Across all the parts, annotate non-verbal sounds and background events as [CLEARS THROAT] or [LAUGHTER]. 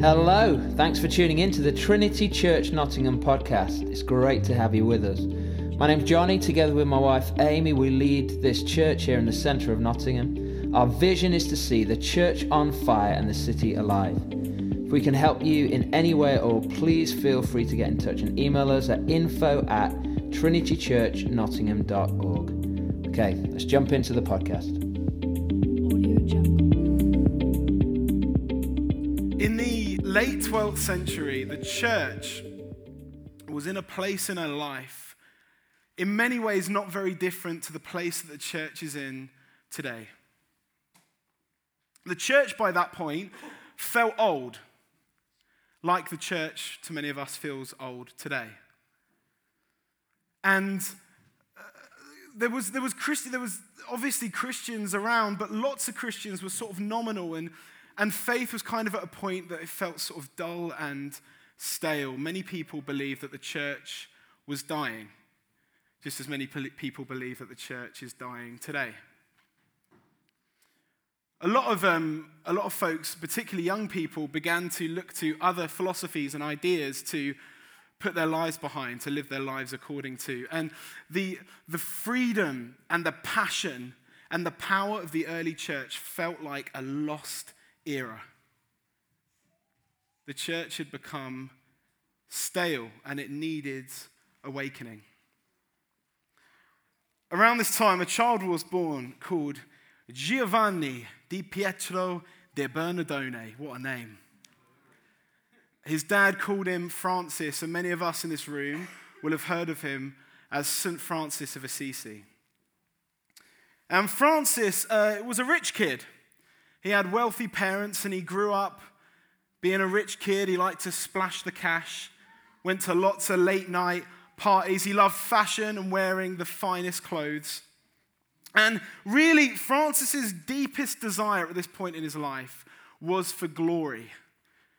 Hello, thanks for tuning in to the Trinity Church Nottingham podcast. It's great to have you with us. My name's Johnny. Together with my wife Amy, we lead this church here in the centre of Nottingham. Our vision is to see the church on fire and the city alive. If we can help you in any way at all, please feel free to get in touch and email us at info at trinitychurchnottingham.org. Okay, let's jump into the podcast. In the late 12th century, the church was in a place in her life, in many ways not very different to the place that the church is in today. The church, by that point, felt old, like the church to many of us feels old today. And uh, there was, there was Christi- there was obviously Christians around, but lots of Christians were sort of nominal and and faith was kind of at a point that it felt sort of dull and stale. Many people believed that the church was dying, just as many people believe that the church is dying today. A lot of, um, a lot of folks, particularly young people, began to look to other philosophies and ideas to put their lives behind, to live their lives according to. And the, the freedom and the passion and the power of the early church felt like a lost era. The church had become stale and it needed awakening. Around this time, a child was born called Giovanni di Pietro de Bernardone. What a name. His dad called him Francis, and many of us in this room will have heard of him as St. Francis of Assisi. And Francis uh, was a rich kid. He had wealthy parents and he grew up being a rich kid. He liked to splash the cash, went to lots of late night parties. He loved fashion and wearing the finest clothes. And really, Francis's deepest desire at this point in his life was for glory.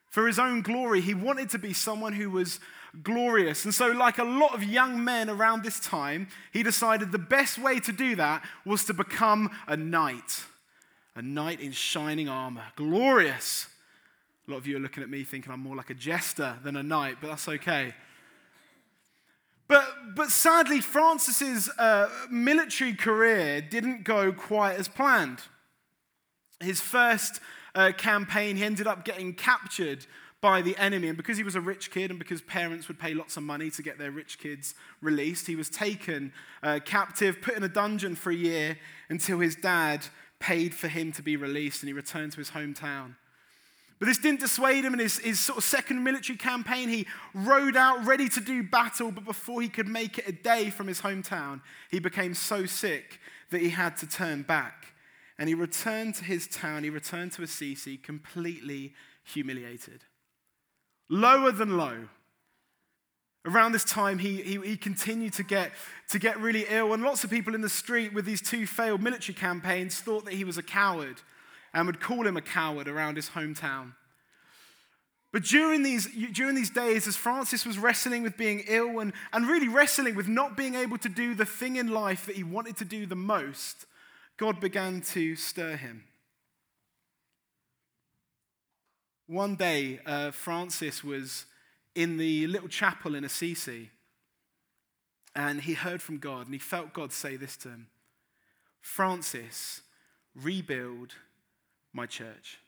For his own glory, he wanted to be someone who was glorious. And so, like a lot of young men around this time, he decided the best way to do that was to become a knight a knight in shining armor. Glorious. A lot of you are looking at me thinking I'm more like a jester than a knight, but that's okay. But, but sadly, Francis's uh, military career didn't go quite as planned. His first uh, campaign, he ended up getting captured by the enemy. And because he was a rich kid and because parents would pay lots of money to get their rich kids released, he was taken uh, captive, put in a dungeon for a year until his dad paid for him to be released and he returned to his hometown. But this didn't dissuade him in his, his sort of second military campaign. He rode out ready to do battle, but before he could make it a day from his hometown, he became so sick that he had to turn back. And he returned to his town, he returned to Assisi completely humiliated. Lower than low, Around this time, he, he, he, continued to get, to get really ill, and lots of people in the street with these two failed military campaigns thought that he was a coward and would call him a coward around his hometown. But during these, during these days, as Francis was wrestling with being ill and, and really wrestling with not being able to do the thing in life that he wanted to do the most, God began to stir him. One day, uh, Francis was in the little chapel in Assisi. And he heard from God and he felt God say this to him Francis, rebuild my church.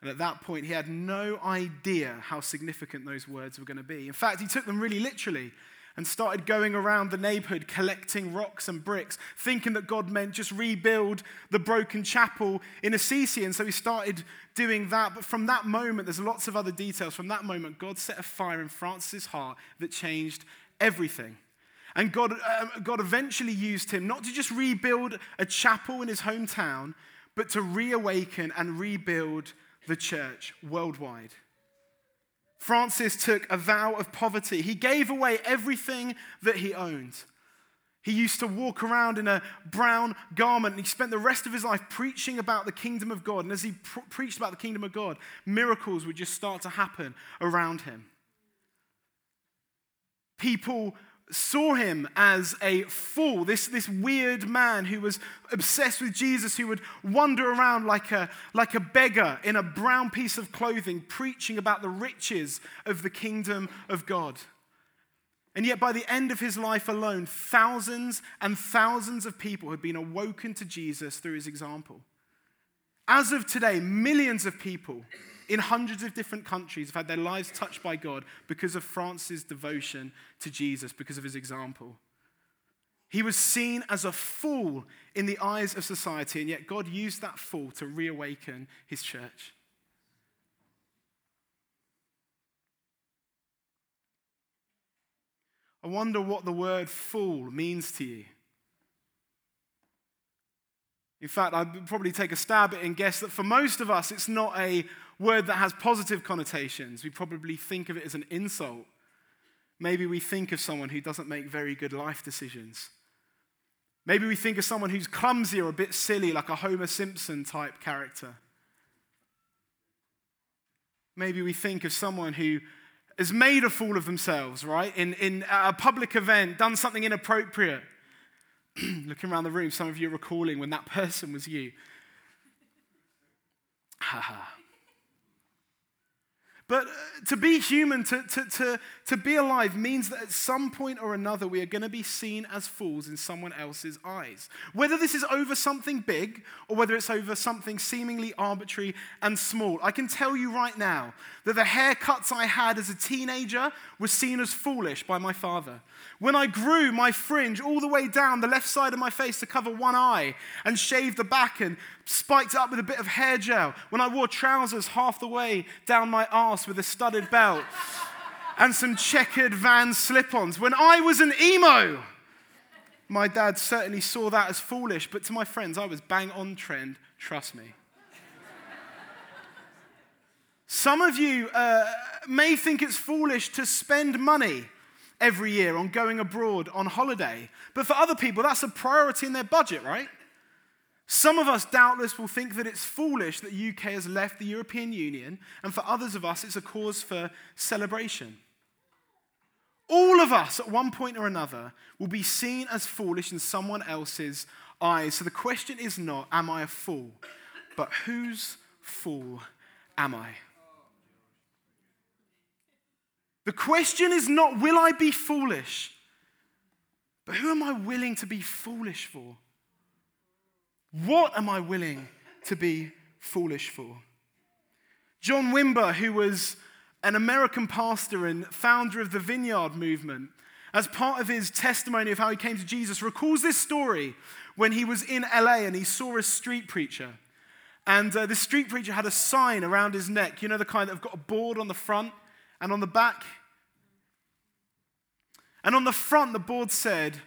And at that point, he had no idea how significant those words were going to be. In fact, he took them really literally and started going around the neighborhood collecting rocks and bricks, thinking that God meant just rebuild the broken chapel in Assisi. And so he started doing that. But from that moment, there's lots of other details. From that moment, God set a fire in Francis' heart that changed everything. And God, uh, God eventually used him not to just rebuild a chapel in his hometown, but to reawaken and rebuild the church worldwide. Francis took a vow of poverty. He gave away everything that he owned. He used to walk around in a brown garment and he spent the rest of his life preaching about the kingdom of God. And as he pr- preached about the kingdom of God, miracles would just start to happen around him. People saw him as a fool, this, this weird man who was obsessed with Jesus, who would wander around like a, like a beggar in a brown piece of clothing, preaching about the riches of the kingdom of God. And yet, by the end of his life alone, thousands and thousands of people had been awoken to Jesus through his example. As of today, millions of people in hundreds of different countries have had their lives touched by God because of Francis' devotion to Jesus, because of his example. He was seen as a fool in the eyes of society, and yet God used that fool to reawaken his church. I wonder what the word fool means to you. In fact, I'd probably take a stab at it and guess that for most of us, it's not a word that has positive connotations. We probably think of it as an insult. Maybe we think of someone who doesn't make very good life decisions. Maybe we think of someone who's clumsy or a bit silly, like a Homer Simpson type character. Maybe we think of someone who has made a fool of themselves, right? In, in a public event, done something inappropriate. [CLEARS THROAT] Looking around the room, some of you are recalling when that [LAUGHS] person was you. Ha ha. But uh, to be human, to, to, to, to be alive, means that at some point or another we are going to be seen as fools in someone else's eyes. Whether this is over something big or whether it's over something seemingly arbitrary and small. I can tell you right now that the haircuts I had as a teenager were seen as foolish by my father. When I grew my fringe all the way down the left side of my face to cover one eye and shaved the back and spiked it up with a bit of hair gel. When I wore trousers half the way down my arse with a studded belt and some checkered van slip ons. When I was an emo, my dad certainly saw that as foolish, but to my friends, I was bang on trend, trust me. Some of you uh, may think it's foolish to spend money every year on going abroad on holiday, but for other people, that's a priority in their budget, right? Some of us doubtless will think that it's foolish that the UK has left the European Union, and for others of us, it's a cause for celebration. All of us, at one point or another, will be seen as foolish in someone else's eyes. So the question is not, am I a fool? But whose fool am I? The question is not, will I be foolish? But who am I willing to be foolish for? What am I willing to be foolish for? John Wimber, who was an American pastor and founder of the Vineyard movement, as part of his testimony of how he came to Jesus, recalls this story when he was in LA and he saw a street preacher. And uh, the street preacher had a sign around his neck, you know, the kind that have got a board on the front and on the back. And on the front, the board said,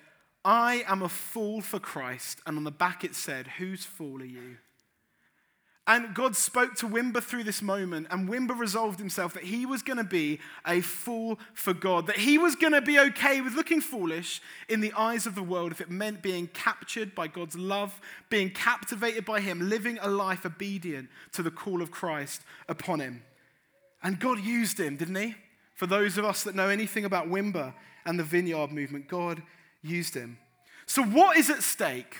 I am a fool for Christ. And on the back, it said, Whose fool are you? And God spoke to Wimber through this moment, and Wimber resolved himself that he was going to be a fool for God, that he was going to be okay with looking foolish in the eyes of the world if it meant being captured by God's love, being captivated by Him, living a life obedient to the call of Christ upon him. And God used him, didn't He? For those of us that know anything about Wimber and the vineyard movement, God used him. So, what is at stake?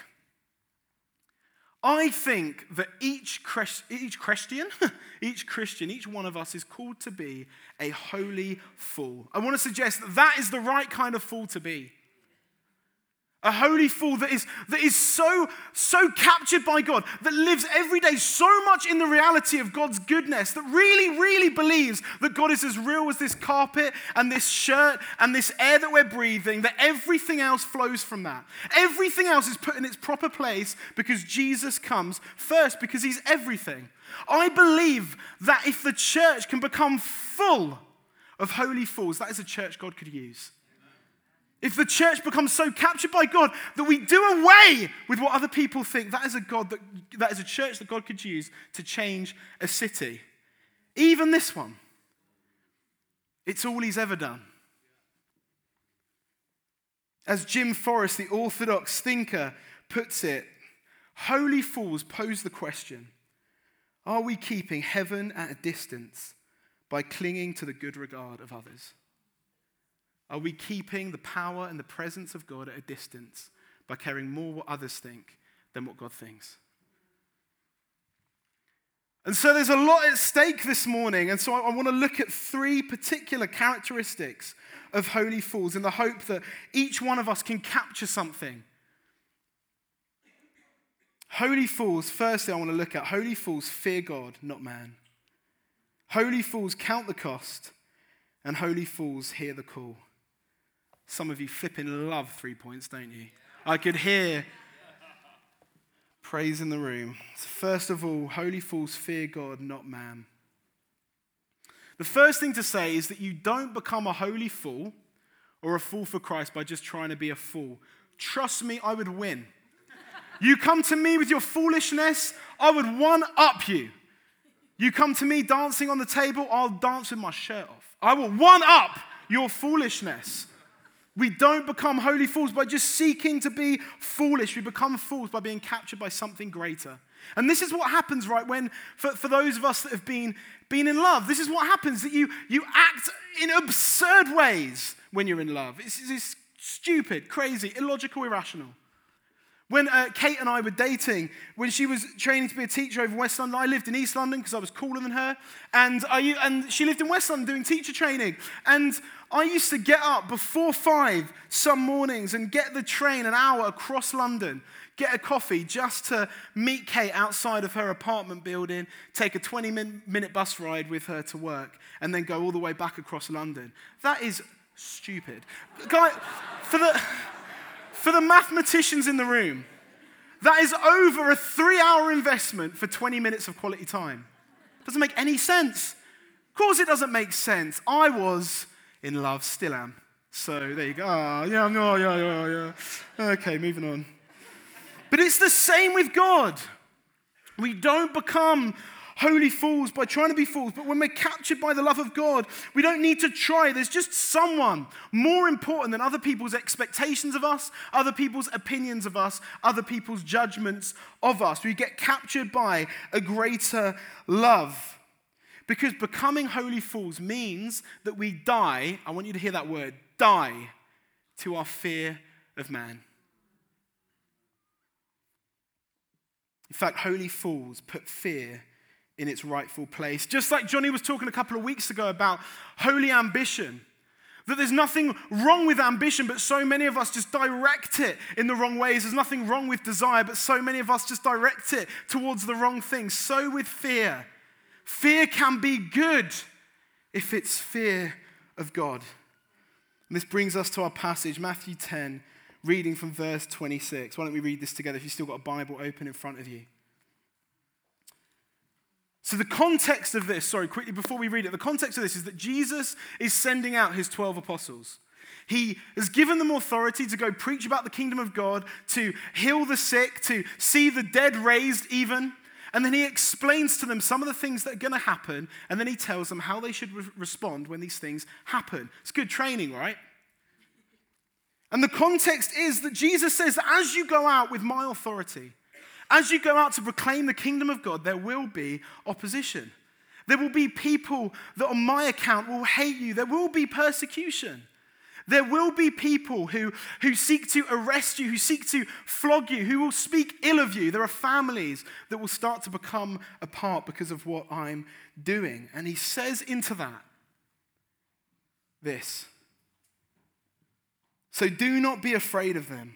I think that each, each Christian, [LAUGHS] each Christian, each one of us is called to be a holy fool. I want to suggest that that is the right kind of fool to be. A holy fool that is, that is so, so captured by God, that lives every day so much in the reality of God's goodness, that really, really believes that God is as real as this carpet and this shirt and this air that we're breathing, that everything else flows from that. Everything else is put in its proper place because Jesus comes first, because he's everything. I believe that if the church can become full of holy fools, that is a church God could use. If the church becomes so captured by God that we do away with what other people think, that is a God that, that is a church that God could use to change a city. Even this one. It's all he's ever done. As Jim Forest, the Orthodox thinker, puts it, holy fools pose the question Are we keeping heaven at a distance by clinging to the good regard of others? Are we keeping the power and the presence of God at a distance by caring more what others think than what God thinks? And so there's a lot at stake this morning. And so I, I want to look at three particular characteristics of holy fools in the hope that each one of us can capture something. Holy fools, firstly, I want to look at holy fools fear God, not man. Holy fools count the cost, and holy fools hear the call. Some of you flipping love three points, don't you? I could hear praise in the room. So first of all, holy fools fear God, not man. The first thing to say is that you don't become a holy fool or a fool for Christ by just trying to be a fool. Trust me, I would win. You come to me with your foolishness, I would one up you. You come to me dancing on the table, I'll dance with my shirt off. I will one up your foolishness. We don't become holy fools by just seeking to be foolish. We become fools by being captured by something greater. And this is what happens, right, when, for, for those of us that have been, been in love, this is what happens that you, you act in absurd ways when you're in love. It's, it's stupid, crazy, illogical, irrational. When uh, Kate and I were dating, when she was training to be a teacher over West London, I lived in East London because I was cooler than her. And, I, and she lived in West London doing teacher training. And I used to get up before five some mornings and get the train an hour across London, get a coffee just to meet Kate outside of her apartment building, take a 20 minute bus ride with her to work, and then go all the way back across London. That is stupid. Guy, for the for the mathematicians in the room, that is over a three hour investment for 20 minutes of quality time. Doesn't make any sense. Of course, it doesn't make sense. I was in love, still am. So there you go. Ah, oh, yeah, no, yeah, yeah, yeah. Okay, moving on. But it's the same with God. We don't become holy fools by trying to be fools, but when we're captured by the love of God, we don't need to try. There's just someone more important than other people's expectations of us, other people's opinions of us, other people's judgments of us. We get captured by a greater love. Because becoming holy fools means that we die, I want you to hear that word, die to our fear of man. In fact, holy fools put fear in its rightful place. Just like Johnny was talking a couple of weeks ago about holy ambition. That there's nothing wrong with ambition, but so many of us just direct it in the wrong ways. There's nothing wrong with desire, but so many of us just direct it towards the wrong things. So with fear. Fear can be good if it's fear of God. And this brings us to our passage, Matthew 10, reading from verse 26. Why don't we read this together if you've still got a Bible open in front of you? So, the context of this, sorry, quickly before we read it, the context of this is that Jesus is sending out his 12 apostles. He has given them authority to go preach about the kingdom of God, to heal the sick, to see the dead raised, even. And then he explains to them some of the things that are going to happen, and then he tells them how they should re- respond when these things happen. It's good training, right? And the context is that Jesus says that as you go out with my authority, as you go out to proclaim the kingdom of God, there will be opposition. There will be people that, on my account, will hate you. There will be persecution. There will be people who, who seek to arrest you, who seek to flog you, who will speak ill of you. There are families that will start to become apart because of what I'm doing. And he says into that this So do not be afraid of them.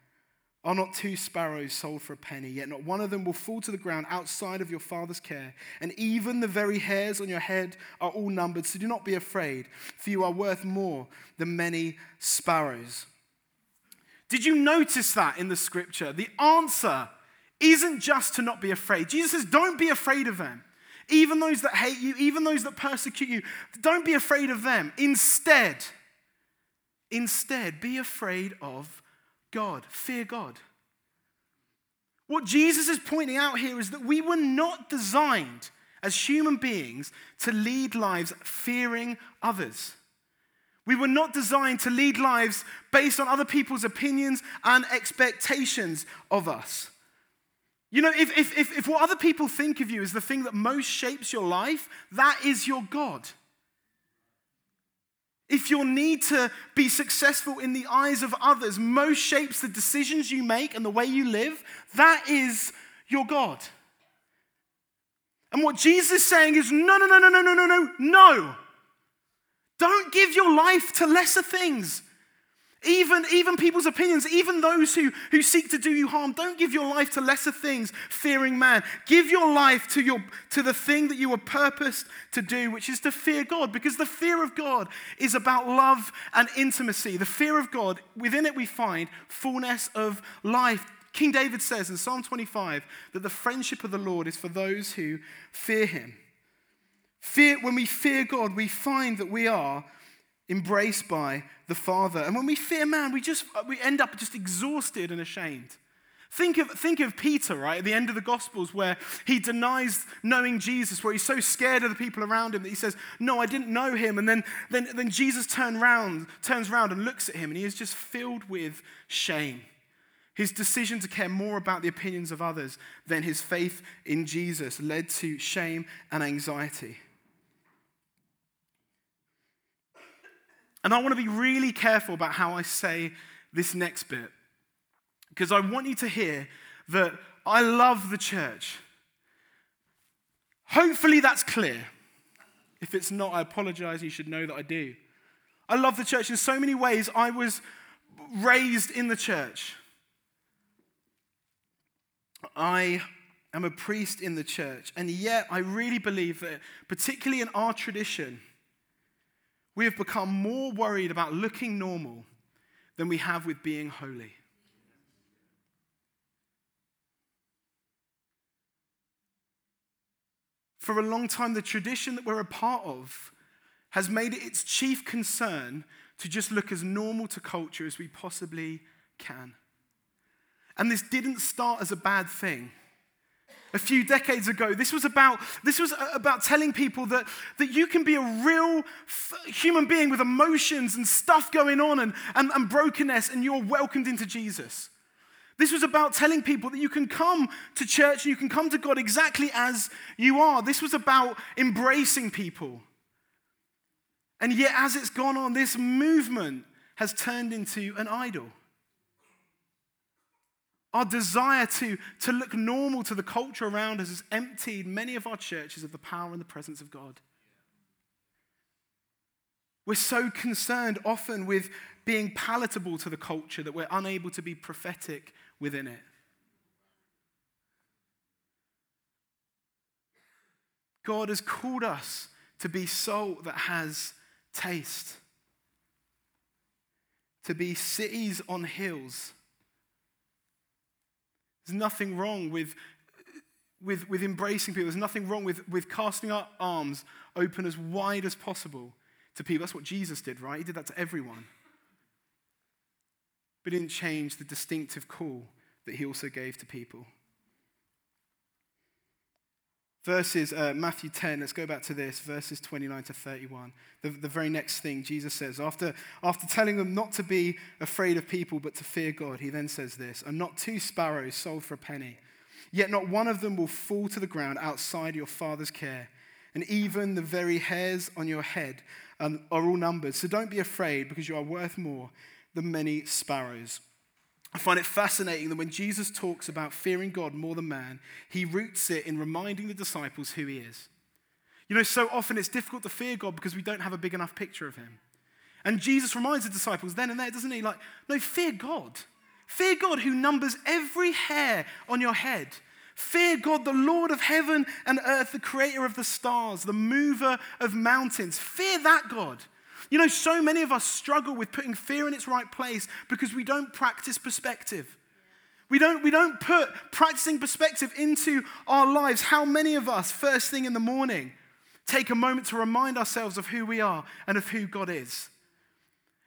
Are not two sparrows sold for a penny? Yet not one of them will fall to the ground outside of your Father's care. And even the very hairs on your head are all numbered. So do not be afraid, for you are worth more than many sparrows. Did you notice that in the scripture? The answer isn't just to not be afraid. Jesus says, Don't be afraid of them. Even those that hate you, even those that persecute you, don't be afraid of them. Instead, instead, be afraid of God, fear God. What Jesus is pointing out here is that we were not designed as human beings to lead lives fearing others. We were not designed to lead lives based on other people's opinions and expectations of us. You know, if, if, if, if, what other people think of you is the thing that most shapes your life, that is your God. If your need to be successful in the eyes of others most shapes the decisions you make and the way you live, that is your God. And what Jesus is saying is no, no, no, no, no, no, no, no, no. Don't give your life to lesser things. Even, even people's opinions, even those who, who seek to do you harm, don't give your life to lesser things, fearing man. Give your life to, your, to the thing that you were purposed to do, which is to fear God, because the fear of God is about love and intimacy. The fear of God, within it we find fullness of life. King David says in Psalm 25 that the friendship of the Lord is for those who fear him. Fear, when we fear God, we find that we are embraced by the Father. And when we fear man, we just uh, we end up just exhausted and ashamed. Think of, think of Peter, right, at the end of the Gospels, where he denies knowing Jesus, where he's so scared of the people around him that he says, No, I didn't know him. And then, then, then Jesus turn round, turns around and looks at him, and he is just filled with shame. His decision to care more about the opinions of others than his faith in Jesus led to shame and anxiety. And I want to be really careful about how I say this next bit because I want you to hear that I love the church. Hopefully, that's clear. If it's not, I apologize. You should know that I do. I love the church in so many ways. I was raised in the church. I am a priest in the church, and yet I really believe that, particularly in our tradition, we have become more worried about looking normal than we have with being holy. For a long time, the tradition that we're a part of has made it its chief concern to just look as normal to culture as we possibly can. And this didn't start as a bad thing a few decades ago. This was about, this was about telling people that, that you can be a real f- human being with emotions and stuff going on and, and, and brokenness, and you're welcomed into Jesus. This was about telling people that you can come to church and you can come to God exactly as you are. This was about embracing people. And yet, as it's gone on, this movement has turned into an idol. Our desire to, to look normal to the culture around us has emptied many of our churches of the power and the presence of God. We're so concerned often with being palatable to the culture that we're unable to be prophetic within it. God has called us to be salt that has taste, to be cities on hills there's nothing wrong with, with, with embracing people. There's nothing wrong with, with casting our arms open as wide as possible to people. That's what Jesus did, right? He did that to everyone. But it didn't change the distinctive call that he also gave to people. Verses, uh, Matthew 10, let's go back to this, verses 29 to 31. The, the very next thing Jesus says, after, after telling them not to be afraid of people but to fear God, he then says this Are not two sparrows sold for a penny? Yet not one of them will fall to the ground outside your Father's care. And even the very hairs on your head um, are all numbered. So don't be afraid because you are worth more than many sparrows. I find it fascinating that when Jesus talks about fearing God more than man, he roots it in reminding the disciples who he is. You know, so often it's difficult to fear God because we don't have a big enough picture of him. And Jesus reminds the disciples then and there, doesn't he? Like, no, fear God. Fear God who numbers every hair on your head. Fear God, the Lord of heaven and earth, the creator of the stars, the mover of mountains. Fear that God. You know, so many of us struggle with putting fear in its right place because we don't practice perspective. We don't, we don't put practicing perspective into our lives. How many of us, first thing in the morning, take a moment to remind ourselves of who we are and of who God is?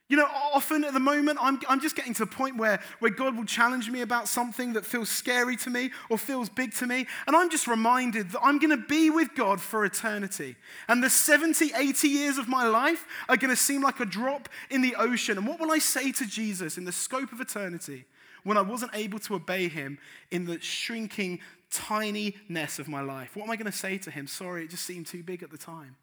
You know, often at the moment, I'm, I'm just getting to the point where, where God will challenge me about something that feels scary to me or feels big to me. And I'm just reminded that I'm going to be with God for eternity. And the 70, 80 years of my life are going to seem like a drop in the ocean. And what will I say to Jesus in the scope of eternity when I wasn't able to obey him in the shrinking tininess of my life? What am I going to say to him? Sorry, it just seemed too big at the time.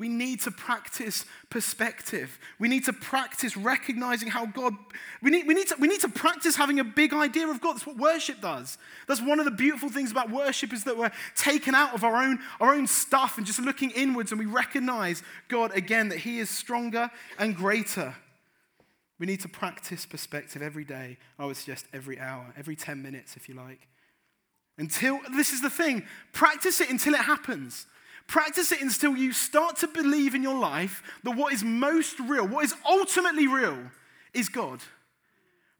We need to practice perspective. We need to practice recognizing how God, we need, we, need to, we need to practice having a big idea of God. That's what worship does. That's one of the beautiful things about worship is that we're taken out of our own, our own stuff and just looking inwards and we recognize God again, that He is stronger and greater. We need to practice perspective every day. I would suggest every hour, every 10 minutes, if you like. Until, this is the thing, practice it until it happens. Practice it until you start to believe in your life that what is most real, what is ultimately real, is God.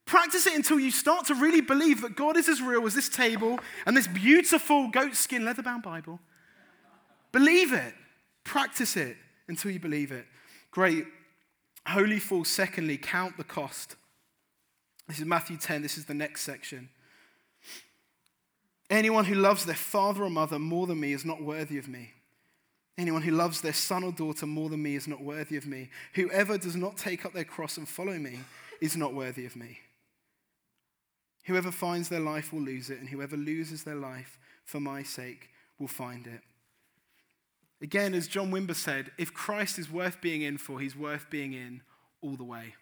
Practice it until you start to really believe that God is as real as this table and this beautiful goatskin leather bound Bible. Believe it. Practice it until you believe it. Great. Holy fool, secondly, count the cost. This is Matthew 10. This is the next section. Anyone who loves their father or mother more than me is not worthy of me. Anyone who loves their son or daughter more than me is not worthy of me. Whoever does not take up their cross and follow me is not worthy of me. Whoever finds their life will lose it, and whoever loses their life for my sake will find it. Again, as John Wimber said, if Christ is worth being in for, he's worth being in all the way.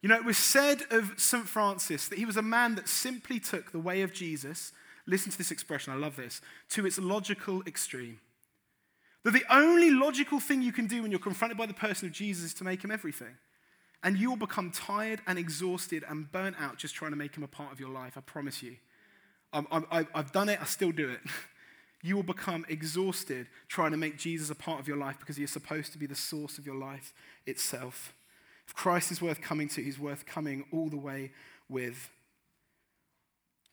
You know, it was said of St. Francis that he was a man that simply took the way of Jesus, listen to this expression, I love this, to its logical extreme. That the only logical thing you can do when you're confronted by the person of Jesus is to make him everything. And you will become tired and exhausted and burnt out just trying to make him a part of your life. I promise you. i have done it, I still do it. [LAUGHS] you will become exhausted trying to make Jesus a part of your life because he is supposed to be the source of your life itself. If Christ is worth coming to, he's worth coming all the way with.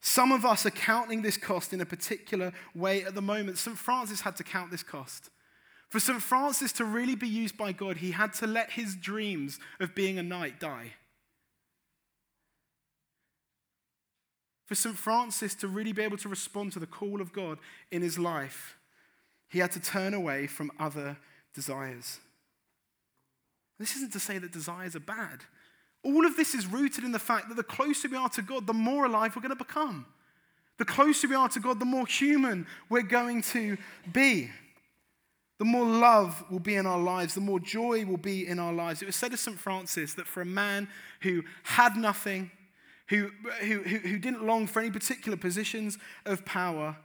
Some of us are counting this cost in a particular way at the moment. St. Francis had to count this cost. For St. Francis to really be used by God, he had to let his dreams of being a knight die. For St. Francis to really be able to respond to the call of God in his life, he had to turn away from other desires. This isn't to say that desires are bad. All of this is rooted in the fact that the closer we are to God, the more alive we're going to become. The closer we are to God, the more human we're going to be the more love will be in our lives, the more joy will be in our lives. It was said of St. Francis that for a man who had nothing, who, who, who didn't long for any particular positions of power,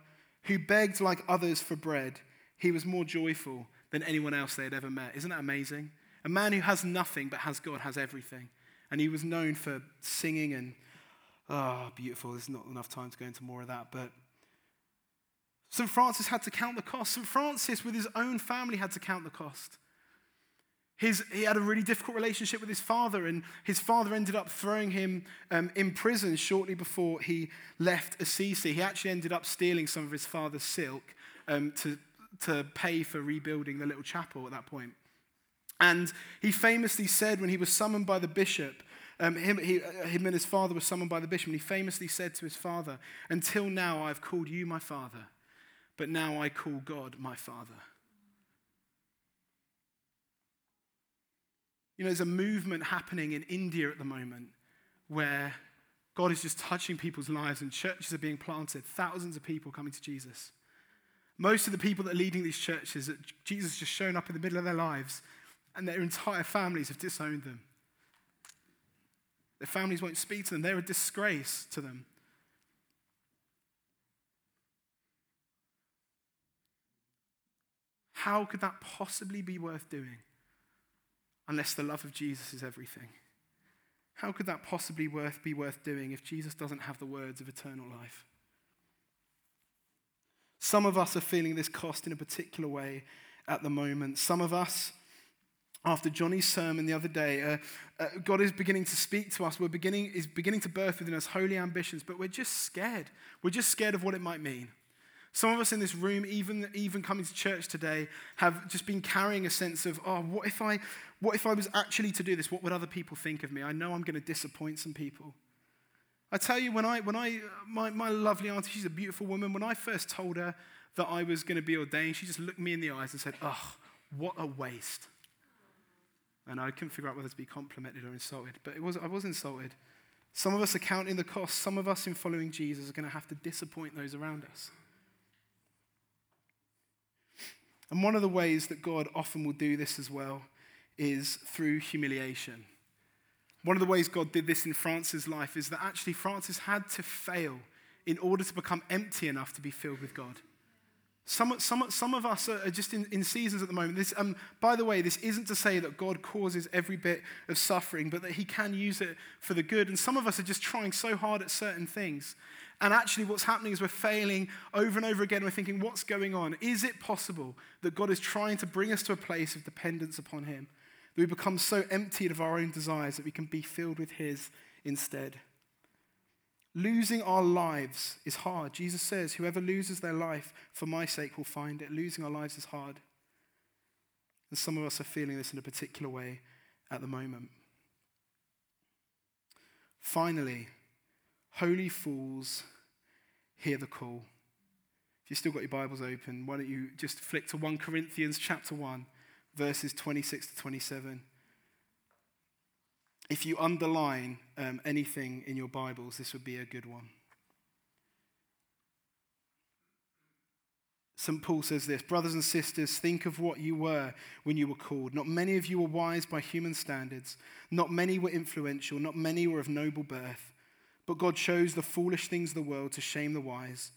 who begged like others for bread, he was more joyful than anyone else they had ever met. Isn't that amazing? A man who has nothing but has God has everything. And he was known for singing and, oh, beautiful. There's not enough time to go into more of that, but St. Francis had to count the cost. St. Francis, with his own family, had to count the cost. His, he had a really difficult relationship with his father, and his father ended up throwing him um, in prison shortly before he left Assisi. He actually ended up stealing some of his father's silk um, to, to pay for rebuilding the little chapel at that point. And he famously said when he was summoned by the bishop, um, him, he, uh, him and his father were summoned by the bishop, and he famously said to his father, Until now I've called you my father but now I call God my Father. You know, there's a movement happening in India at the moment where God is just touching people's lives and churches are being planted, thousands of people coming to Jesus. Most of the people that are leading these churches, Jesus has just shown up in the middle of their lives and their entire families have disowned them. Their families won't speak to them, they're a disgrace to them. How could that possibly be worth doing unless the love of Jesus is everything? How could that possibly worth, be worth doing if Jesus doesn't have the words of eternal life? Some of us are feeling this cost in a particular way at the moment. Some of us, after Johnny's sermon the other day, uh, uh, God is beginning to speak to us. We're beginning, is beginning to birth within us holy ambitions, but we're just scared. We're just scared of what it might mean. Some of us in this room, even, even coming to church today, have just been carrying a sense of, oh, what if I, What if I was actually to do this? What would other people think of me? I know I'm going to disappoint some people. I tell you, when I, when I, my, my lovely auntie, she's a beautiful woman. When I first told her that I was going to be ordained, she just looked me in the eyes and said, Oh, what a waste. And I couldn't figure out whether to be complimented or insulted, but it was, I was insulted. Some of us are counting the cost. Some of us in following Jesus are going to have to disappoint those around us. And one of the ways that God often will do this as well is through humiliation. One of the ways God did this in Francis' life is that actually Francis had to fail in order to become empty enough to be filled with God. Some, some, some of us are just in, in seasons at the moment. This, um, by the way, this isn't to say that God causes every bit of suffering, but that He can use it for the good. And some of us are just trying so hard at certain things. And actually, what's happening is we're failing over and over again. We're thinking, what's going on? Is it possible that God is trying to bring us to a place of dependence upon Him? That we become so emptied of our own desires that we can be filled with His instead. Losing our lives is hard. Jesus says, Whoever loses their life for my sake will find it. Losing our lives is hard. And some of us are feeling this in a particular way at the moment. Finally, holy fools hear the call. If you've still got your Bibles open, why don't you just flick to 1 Corinthians chapter 1, verses 26 to 27 if you underline um, anything in your Bibles, this would be a good one. St. Paul says this Brothers and sisters, think of what you were when you were called. Not many of you were wise by human standards, not many were influential, not many were of noble birth. But God chose the foolish things of the world to shame the wise.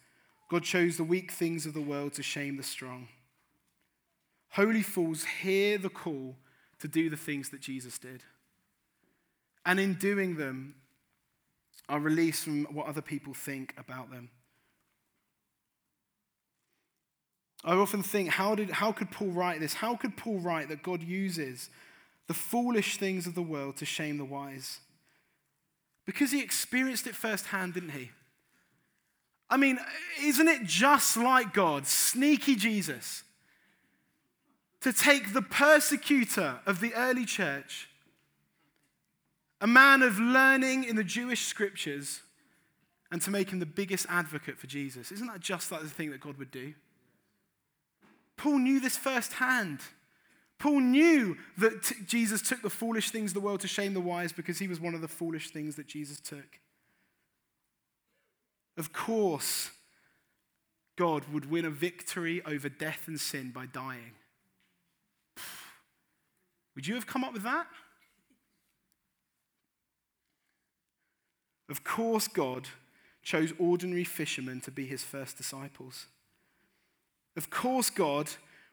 God chose the weak things of the world to shame the strong. Holy fools, hear the call to do the things that Jesus did. And in doing them, are released from what other people think about them. I often think, how, did, how could Paul write this? How could Paul write that God uses the foolish things of the world to shame the wise? Because he experienced it firsthand, didn't he? I mean, isn't it just like God, sneaky Jesus, to take the persecutor of the early church a man of learning in the Jewish scriptures, and to make him the biggest advocate for Jesus. Isn't that just like the thing that God would do? Paul knew this firsthand. Paul knew that t- Jesus took the foolish things of the world to shame the wise because he was one of the foolish things that Jesus took. Of course, God would win a victory over death and sin by dying. [SIGHS] Would you have come up with that? Of course, God chose ordinary fishermen to be his first disciples. Of course, God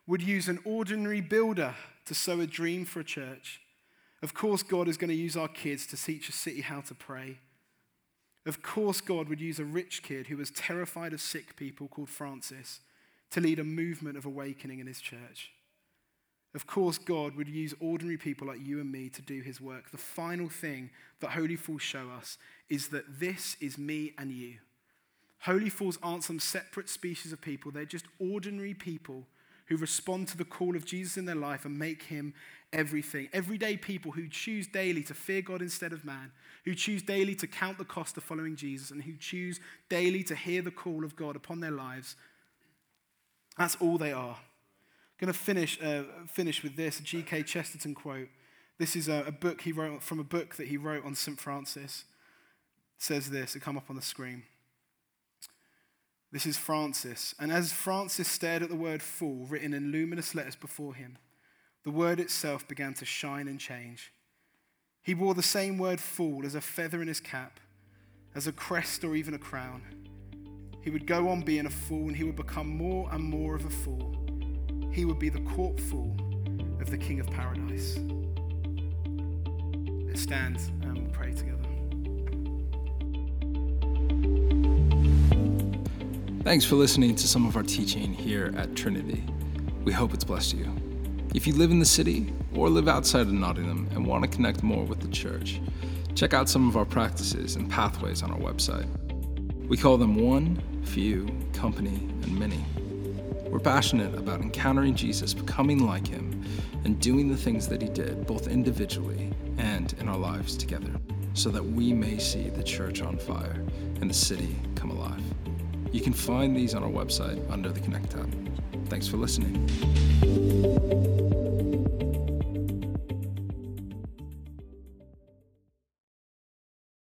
would use an ordinary builder to sow a dream for a church. Of course, God is going to use our kids to teach a city how to pray. Of course, God would use a rich kid who was terrified of sick people called Francis to lead a movement of awakening in his church. Of course, God would use ordinary people like you and me to do his work. The final thing that Holy Fools show us is that this is me and you. Holy Fools aren't some separate species of people, they're just ordinary people who respond to the call of Jesus in their life and make him everything. Everyday people who choose daily to fear God instead of man, who choose daily to count the cost of following Jesus, and who choose daily to hear the call of God upon their lives. That's all they are I'm going to finish, uh, finish with this G.K. Chesterton quote. This is a, a, book he wrote from a book that he wrote on St. Francis. It says this, it come up on the screen. This is Francis. And as Francis stared at the word fool written in luminous letters before him, the word itself began to shine and change. He wore the same word fool as a feather in his cap, as a crest or even a crown. He would go on being a fool and he would become more and more of a fool he would be the court fool of the King of Paradise. Let's stand and pray together. Thanks for listening to some of our teaching here at Trinity. We hope it's blessed you. If you live in the city or live outside of Nottingham and want to connect more with the church, check out some of our practices and pathways on our website. We call them one, few, company, and many. We're passionate about encountering Jesus, becoming like him, and doing the things that he did, both individually and in our lives together, so that we may see the church on fire and the city come alive. You can find these on our website under the Connect tab. Thanks for listening.